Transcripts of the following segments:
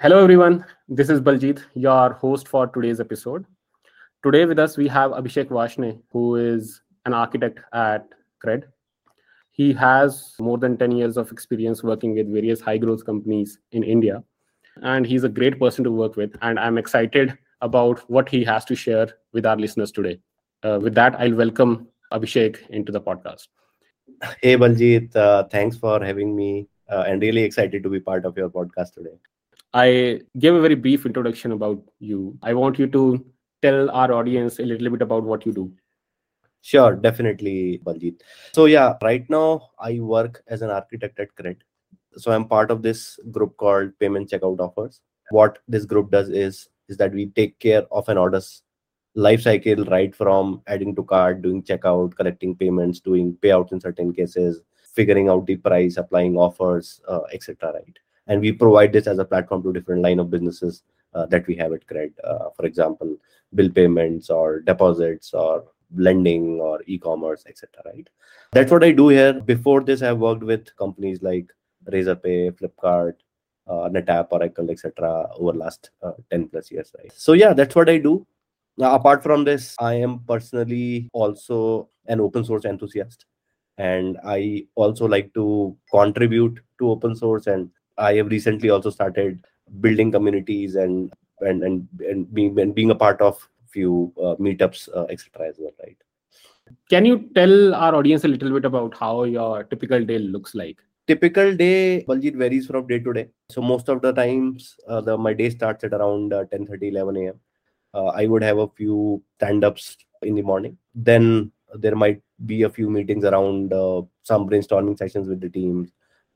Hello, everyone. This is Baljit, your host for today's episode. Today, with us, we have Abhishek Varshney, who is an architect at Cred. He has more than 10 years of experience working with various high growth companies in India. And he's a great person to work with. And I'm excited about what he has to share with our listeners today. Uh, with that, I'll welcome Abhishek into the podcast. Hey, Baljit. Uh, thanks for having me. Uh, and really excited to be part of your podcast today. I gave a very brief introduction about you. I want you to tell our audience a little bit about what you do. Sure, definitely, Baljit. So, yeah, right now I work as an architect at Cred. So, I'm part of this group called Payment Checkout Offers. What this group does is is that we take care of an order's life cycle right from adding to cart, doing checkout, collecting payments, doing payouts in certain cases, figuring out the price, applying offers, uh, etc. Right and we provide this as a platform to different line of businesses uh, that we have at cred. Uh, for example bill payments or deposits or lending or e-commerce etc right? That's what i do here. Before this i've worked with companies like razorpay flipkart uh, netapp oracle etc over last uh, 10 plus years right? So yeah that's what i do. Now apart from this i am personally also an open source enthusiast. And i also like to contribute to open source and I have recently also started building communities and and and, and being and being a part of few uh, meetups, uh, etc. as well, right? Can you tell our audience a little bit about how your typical day looks like? Typical day, Baljit varies from day to day. So most of the times, uh, the my day starts at around uh, 10 30, 11 a.m. Uh, I would have a few stand-ups in the morning. Then there might be a few meetings around uh, some brainstorming sessions with the teams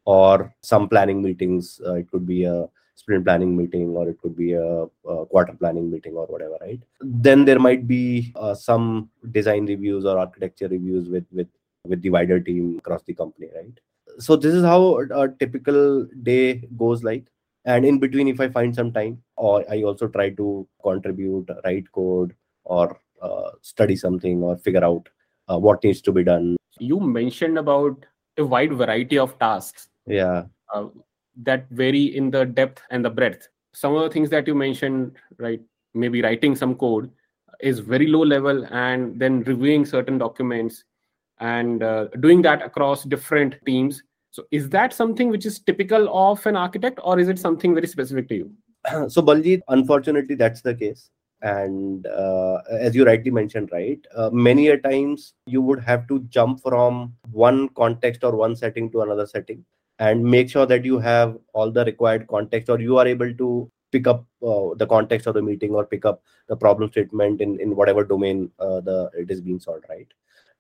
or some planning meetings. Uh, it could be a sprint planning meeting or it could be a, a, quarter planning meeting or whatever right? Then there might be uh, some design reviews or architecture reviews with with with the wider team across the company right? So this is how a typical day goes like. And in between if i find some time or i also try to contribute write code or uh, study something or figure out uh, what needs to be done. You mentioned about a wide variety of tasks yeah. Uh, that vary in the depth and the breadth. Some of the things that you mentioned right maybe writing some code is very low level and then reviewing certain documents and uh, doing that across different teams. So is that something which is typical of an architect or is it something very specific to you? So baljit unfortunately that's the case. And uh, as you rightly mentioned right uh, many a times you would have to jump from one context or one setting to another setting and make sure that you have all the required context or you are able to pick up uh, the context of the meeting or pick up the problem statement in, in whatever domain uh, the it is being solved right?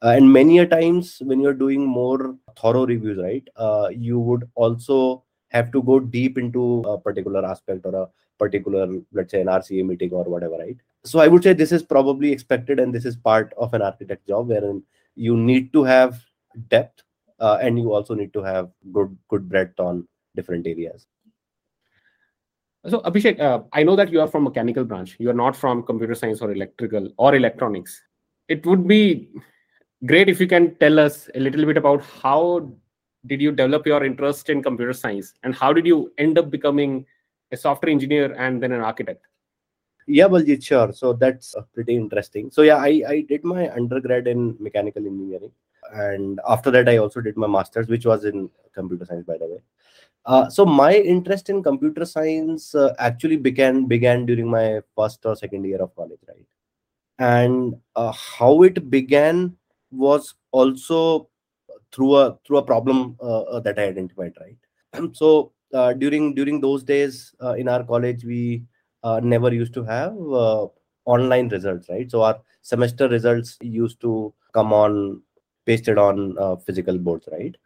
Uh, and many a times when you're doing more thorough reviews right uh, you would also have to go deep into a particular aspect or a particular let's say an rca meeting or whatever right? So i would say this is probably expected and this is part of an architect job wherein you need to have depth uh, and you also need to have good good breadth on different areas. So abhishek uh, i know that you are from mechanical branch. You are not from computer science or electrical or electronics. It would be great if you can tell us a little bit about how did you develop your interest in computer science and how did you end up becoming a software engineer and then an architect yeah Baljit, sure. So that's uh, pretty interesting. So yeah I, I did my undergrad in mechanical engineering. And after that i also did my masters which was in computer science by the way. Uh, so my interest in computer science uh, actually began began during my first or second year of college right? And uh, how it began was also through a through a problem uh, uh, that i identified right? So during during those days in our college we never used to have online results right? So our semester results used to come on pasted on uh, physical boards right?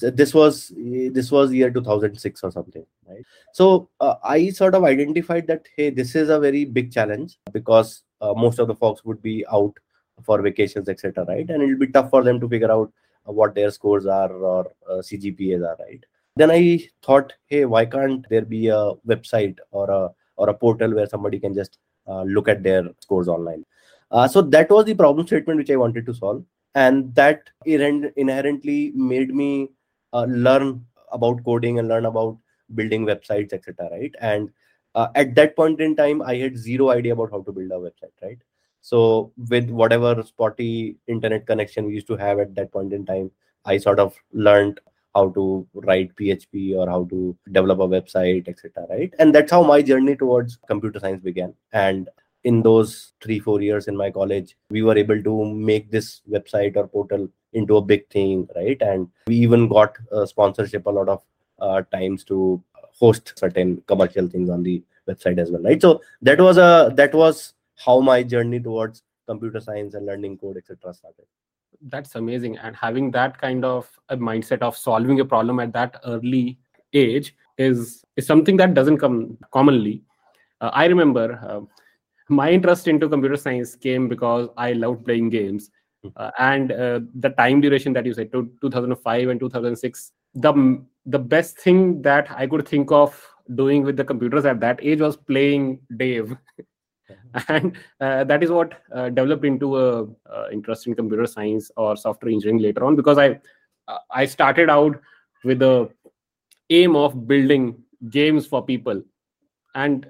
This was this was year 2006 or something right? So uh, i sort of identified that hey this is a very big challenge because uh, most of the folks would be out for vacations etc right? And it'll be tough for them to figure out uh, what their scores are or uh, cgpas are right? Then i thought hey why can't there be a website or a or a portal where somebody can just uh, look at their scores online. So that was the problem statement which i wanted to solve. And that inherently made me uh, learn about coding and learn about building websites etc right? And uh, at that point in time i had zero idea about how to build a website right? So with whatever spotty internet connection we used to have at that point in time i sort of learned how to write php or how to develop a website etc right? And that's how my journey towards computer science began. And in those three four years in my college we were able to make this website or portal into a big thing right? And we even got a sponsorship a lot of uh, times to host certain commercial things on the website as well right? So that was a that was how my journey towards computer science and learning code etc started that's amazing. And having that kind of a mindset of solving a problem at that early age is is something that doesn't come commonly. Uh, i remember uh, my interest into computer science came because i loved playing games. Hmm. uh, and uh, the time duration that you said to 2005 and 2006 the the best thing that i could think of doing with the computers at that age was playing dave and uh, that is what uh, developed into a uh, interest in computer science or software engineering later on because i uh, i started out with the aim of building games for people. And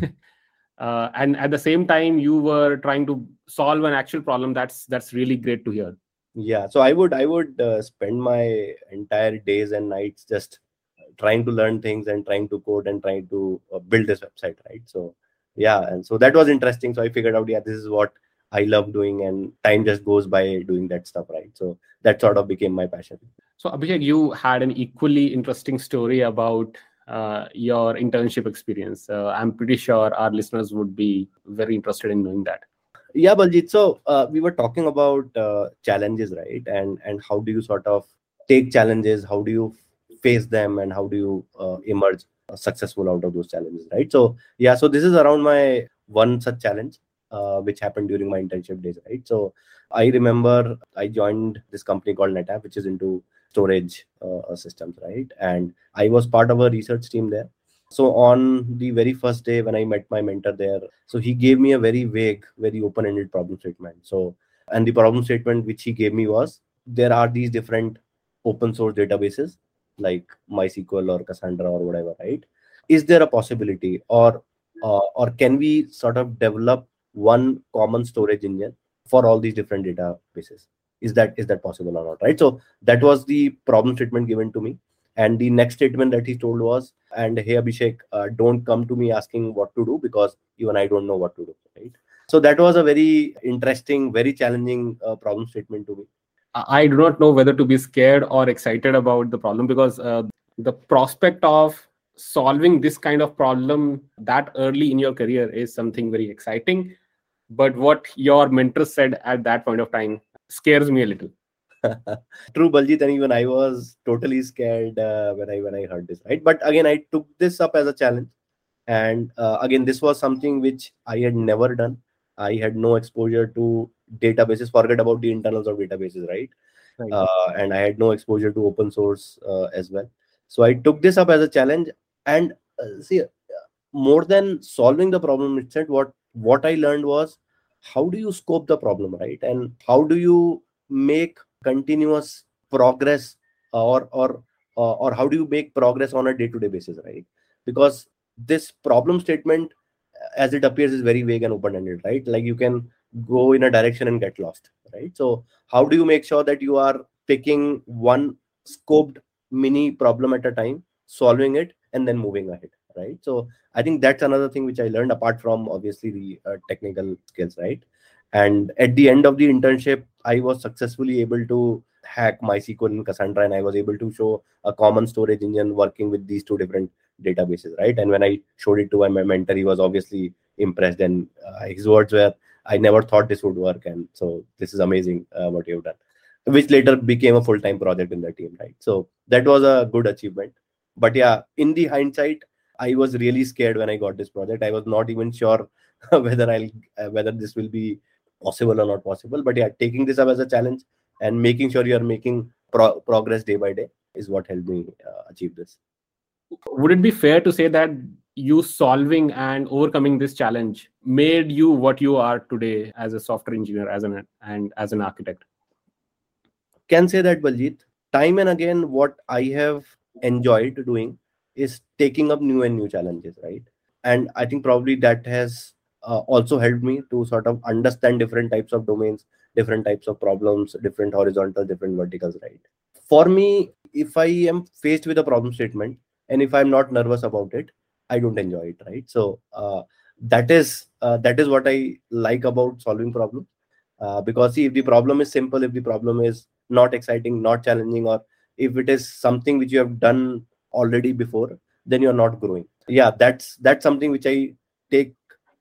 uh, and at the same time you were trying to solve an actual problem that's that's really great to hear. Yeah so i would i would uh, spend my entire days and nights just trying to learn things and trying to code and trying to build this website right? So yeah and so that was interesting. So i figured out yeah this is what i love doing and time just goes by doing that stuff right? So that sort of became my passion. So abhishek you had an equally interesting story about uh, your internship experience. Uh, i'm pretty sure our listeners would be very interested in knowing that. Yeah baljit. So uh, we were talking about uh, challenges right? And and how do you sort of take challenges? How do you face them? And how do you uh, emerge successful out of those challenges right? So yeah so this is around my one such challenge uh, which happened during my internship days right? So i remember i joined this company called netapp which is into storage uh, systems right? And i was part of a research team there. So on the very first day when i met my mentor there so he gave me a very vague very open-ended problem statement. So and the problem statement which he gave me was there are these different open source databases like MySQL or Cassandra or whatever, right? Is there a possibility, or uh, or can we sort of develop one common storage engine for all these different databases? Is that is that possible or not? Right. So that was the problem statement given to me. And the next statement that he told was, and hey Abhishek, uh, don't come to me asking what to do because even I don't know what to do. Right. So that was a very interesting, very challenging uh, problem statement to me I do not know whether to be scared or excited about the problem because uh, the prospect of solving this kind of problem that early in your career is something very exciting. But what your mentor said at that point of time scares me a little. True, Baljit, and even I was totally scared uh, when I when I heard this. Right, but again, I took this up as a challenge, and uh, again, this was something which I had never done. I had no exposure to databases forget about the internals of databases right, right. Uh, and i had no exposure to open source uh, as well. So i took this up as a challenge and uh, see more than solving the problem itself what what i learned was how do you scope the problem right? And how do you make continuous progress or or uh, or how do you make progress on a day to day basis right? Because this problem statement as it appears is very vague and open ended right? Like you can go in a direction and get lost right? So how do you make sure that you are picking one scoped mini problem at a time solving it and then moving ahead right? So i think that's another thing which i learned apart from obviously the uh, technical skills right? And at the end of the internship i was successfully able to hack mysql and cassandra and i was able to show a common storage engine working with these two different databases right? And when i showed it to my mentor he was obviously impressed and uh, his words were I never thought this would work, and so this is amazing uh, what you've done. Which later became a full-time project in the team, right? So that was a good achievement. But yeah, in the hindsight, I was really scared when I got this project. I was not even sure whether I'll uh, whether this will be possible or not possible. But yeah, taking this up as a challenge and making sure you are making pro- progress day by day is what helped me uh, achieve this. Would it be fair to say that you solving and overcoming this challenge made you what you are today as a software engineer as an and as an architect? Can say that baljit. Time and again what i have enjoyed doing is taking up new and new challenges right? And i think probably that has uh, also helped me to sort of understand different types of domains different types of problems different horizontal different verticals right? For me if i am faced with a problem statement and if i'm not nervous about it i don't enjoy it right? So uh, that is uh, that is what i like about solving problems. Uh, because see, if the problem is simple if the problem is not exciting not challenging or if it is something which you have done already before then you're not growing. Yeah that's that's something which i take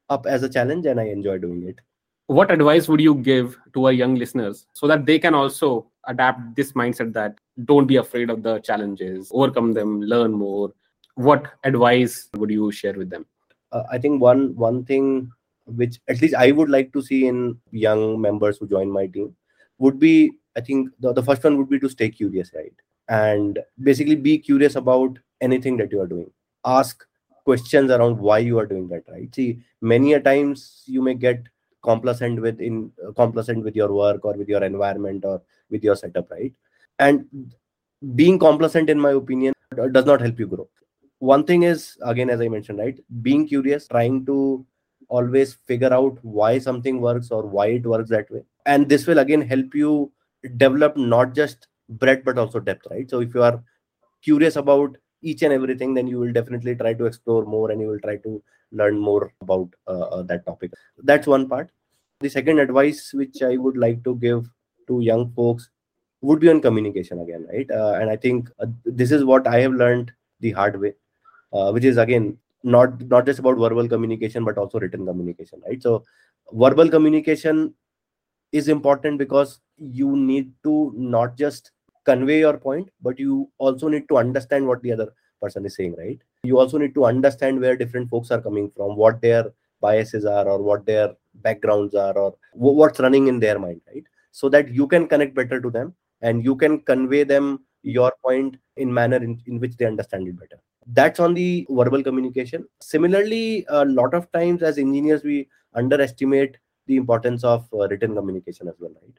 up as a challenge and i enjoy doing it. What advice would you give to our young listeners so that they can also adapt this mindset that don't be afraid of the challenges overcome them learn more what advice would you share with them? Uh, i think one one thing which at least i would like to see in young members who join my team would be i think the, the first one would be to stay curious right? And basically be curious about anything that you are doing. Ask questions around why you are doing that right? See many a times you may get complacent with in uh, complacent with your work or with your environment or with your setup right? And being complacent in my opinion does not help you grow one thing is again as i mentioned right being curious trying to always figure out why something works or why it works that way. And this will again help you develop not just breadth but also depth right? So if you are curious about each and everything then you will definitely try to explore more and you will try to learn more about uh, uh, that topic. That's one part. The second advice which i would like to give to young folks would be on communication again right? Uh, and i think uh, this is what i have learned the hard way uh, which is again not not just about verbal communication but also written communication right? So verbal communication is important because you need to not just convey your point but you also need to understand what the other person is saying right? You also need to understand where different folks are coming from what their biases are or what their backgrounds are or what's running in their mind right? So that you can connect better to them and you can convey them your point in manner in, in which they understand it better that's on the verbal communication. Similarly a lot of times as engineers we underestimate the importance of uh, written communication as well right?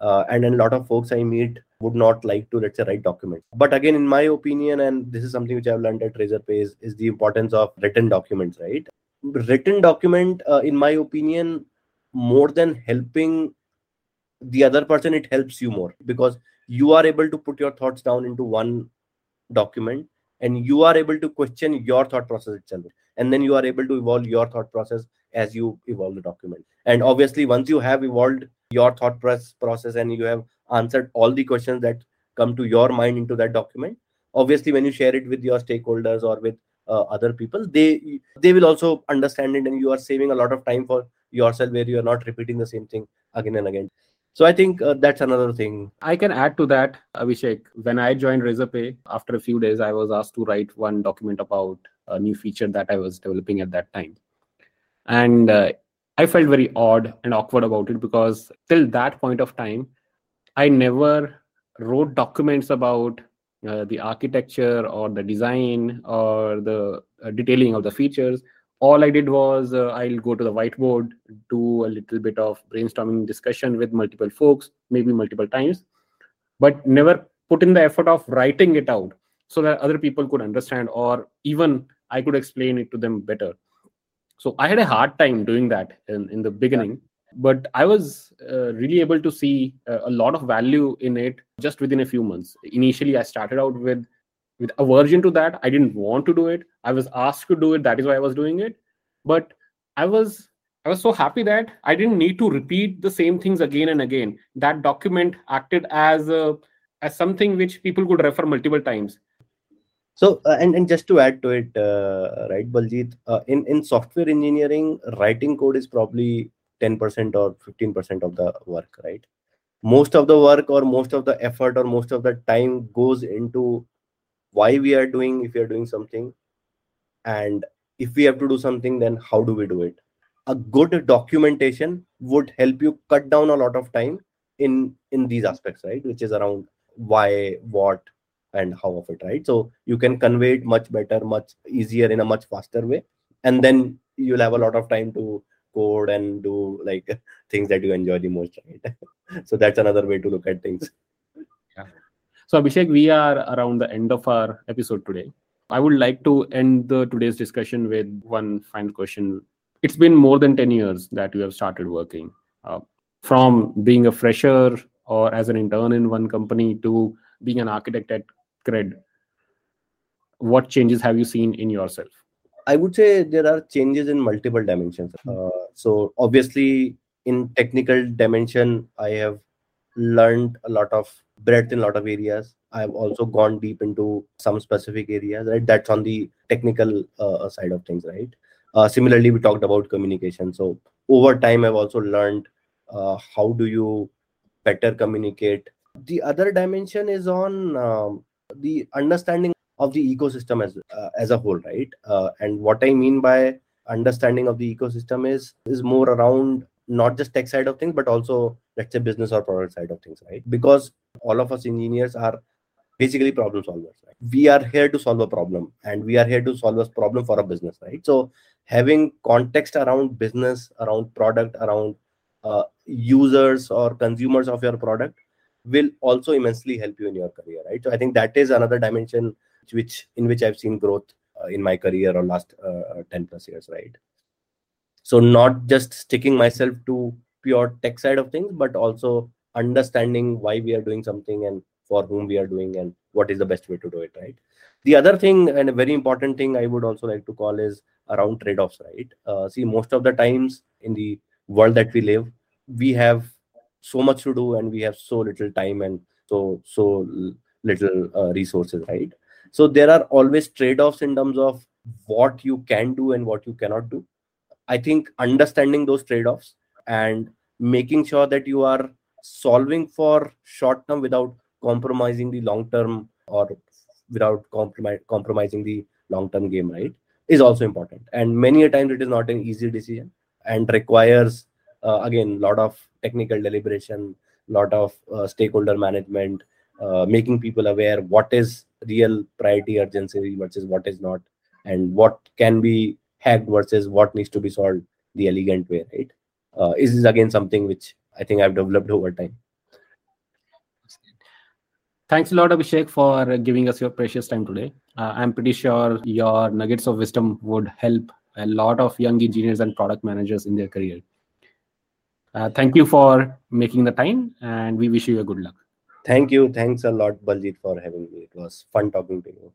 Uh, and a lot of folks i meet would not like to let's say write documents. But again in my opinion and this is something which i've learned at razorpay is, is the importance of written documents right? Written document uh, in my opinion more than helping the other person it helps you more because you are able to put your thoughts down into one document and you are able to question your thought process itself. And then you are able to evolve your thought process as you evolve the document. And obviously once you have evolved your thought process and you have answered all the questions that come to your mind into that document obviously when you share it with your stakeholders or with uh, other people they they will also understand it and you are saving a lot of time for yourself where you are not repeating the same thing again and again so i think uh, that's another thing. I can add to that abhishek. When i joined razorpay after a few days i was asked to write one document about a new feature that i was developing at that time. And uh, I felt very odd and awkward about it because till that point of time, I never wrote documents about uh, the architecture or the design or the uh, detailing of the features. All I did was uh, I'll go to the whiteboard, do a little bit of brainstorming discussion with multiple folks, maybe multiple times, but never put in the effort of writing it out so that other people could understand or even I could explain it to them better so i had a hard time doing that in, in the beginning yeah. but i was uh, really able to see uh, a lot of value in it just within a few months initially i started out with with aversion to that i didn't want to do it. I was asked to do it. That is why i was doing it. But i was i was so happy that i didn't need to repeat the same things again and again. That document acted as a, as something which people could refer multiple times. So uh, and, and just to add to it uh, right baljit uh, in in software engineering writing code is probably 10% or 15% of the work right? Most of the work or most of the effort or most of the time goes into why we are doing if we are doing something and if we have to do something then how do we do it? A good documentation would help you cut down a lot of time in in these aspects right? Which is around why what and how of it right? So you can convey it much better much easier in a much faster way and then you'll have a lot of time to code and do like things that you enjoy the most right? So that's another way to look at things so abhishek we are around the end of our episode today I would like to end the today's discussion with one final question. It's been more than 10 years that you have started working. Uh, from being a fresher or as an intern in one company to being an architect at Cred, what changes have you seen in yourself? I would say there are changes in multiple dimensions. Hmm. Uh, so obviously, in technical dimension, I have learned a lot of breadth in a lot of areas. I've also gone deep into some specific areas. Right, that's on the technical uh, side of things. Right. Uh, similarly, we talked about communication. So over time, I've also learned uh, how do you better communicate. The other dimension is on um, the understanding of the ecosystem as uh, as a whole right uh, and what i mean by understanding of the ecosystem is is more around not just tech side of things but also let's say business or product side of things right because all of us engineers are basically problem solvers right? we are here to solve a problem and we are here to solve a problem for a business right so having context around business around product around uh, users or consumers of your product will also immensely help you in your career right so i think that is another dimension which in which I've seen growth uh, in my career or last uh, 10 plus years, right? So not just sticking myself to pure tech side of things, but also understanding why we are doing something and for whom we are doing and what is the best way to do it, right? The other thing and a very important thing I would also like to call is around trade-offs, right? Uh, see, most of the times in the world that we live, we have so much to do and we have so little time and so so little uh, resources, right? so there are always trade-offs in terms of what you can do and what you cannot do i think understanding those trade-offs and making sure that you are solving for short term without compromising the long term or without compromise, compromising the long term game right is also important. And many a times it is not an easy decision and requires uh, again a lot of technical deliberation lot of uh, stakeholder management uh, making people aware what is real priority urgency versus what is not and what can be hacked versus what needs to be solved the elegant way right uh, is this again something which i think i've developed over time thanks a lot abhishek for giving us your precious time today uh, i'm pretty sure your nuggets of wisdom would help a lot of young engineers and product managers in their career uh, thank you for making the time and we wish you a good luck Thank you. Thanks a lot, Baljit, for having me. It was fun talking to you.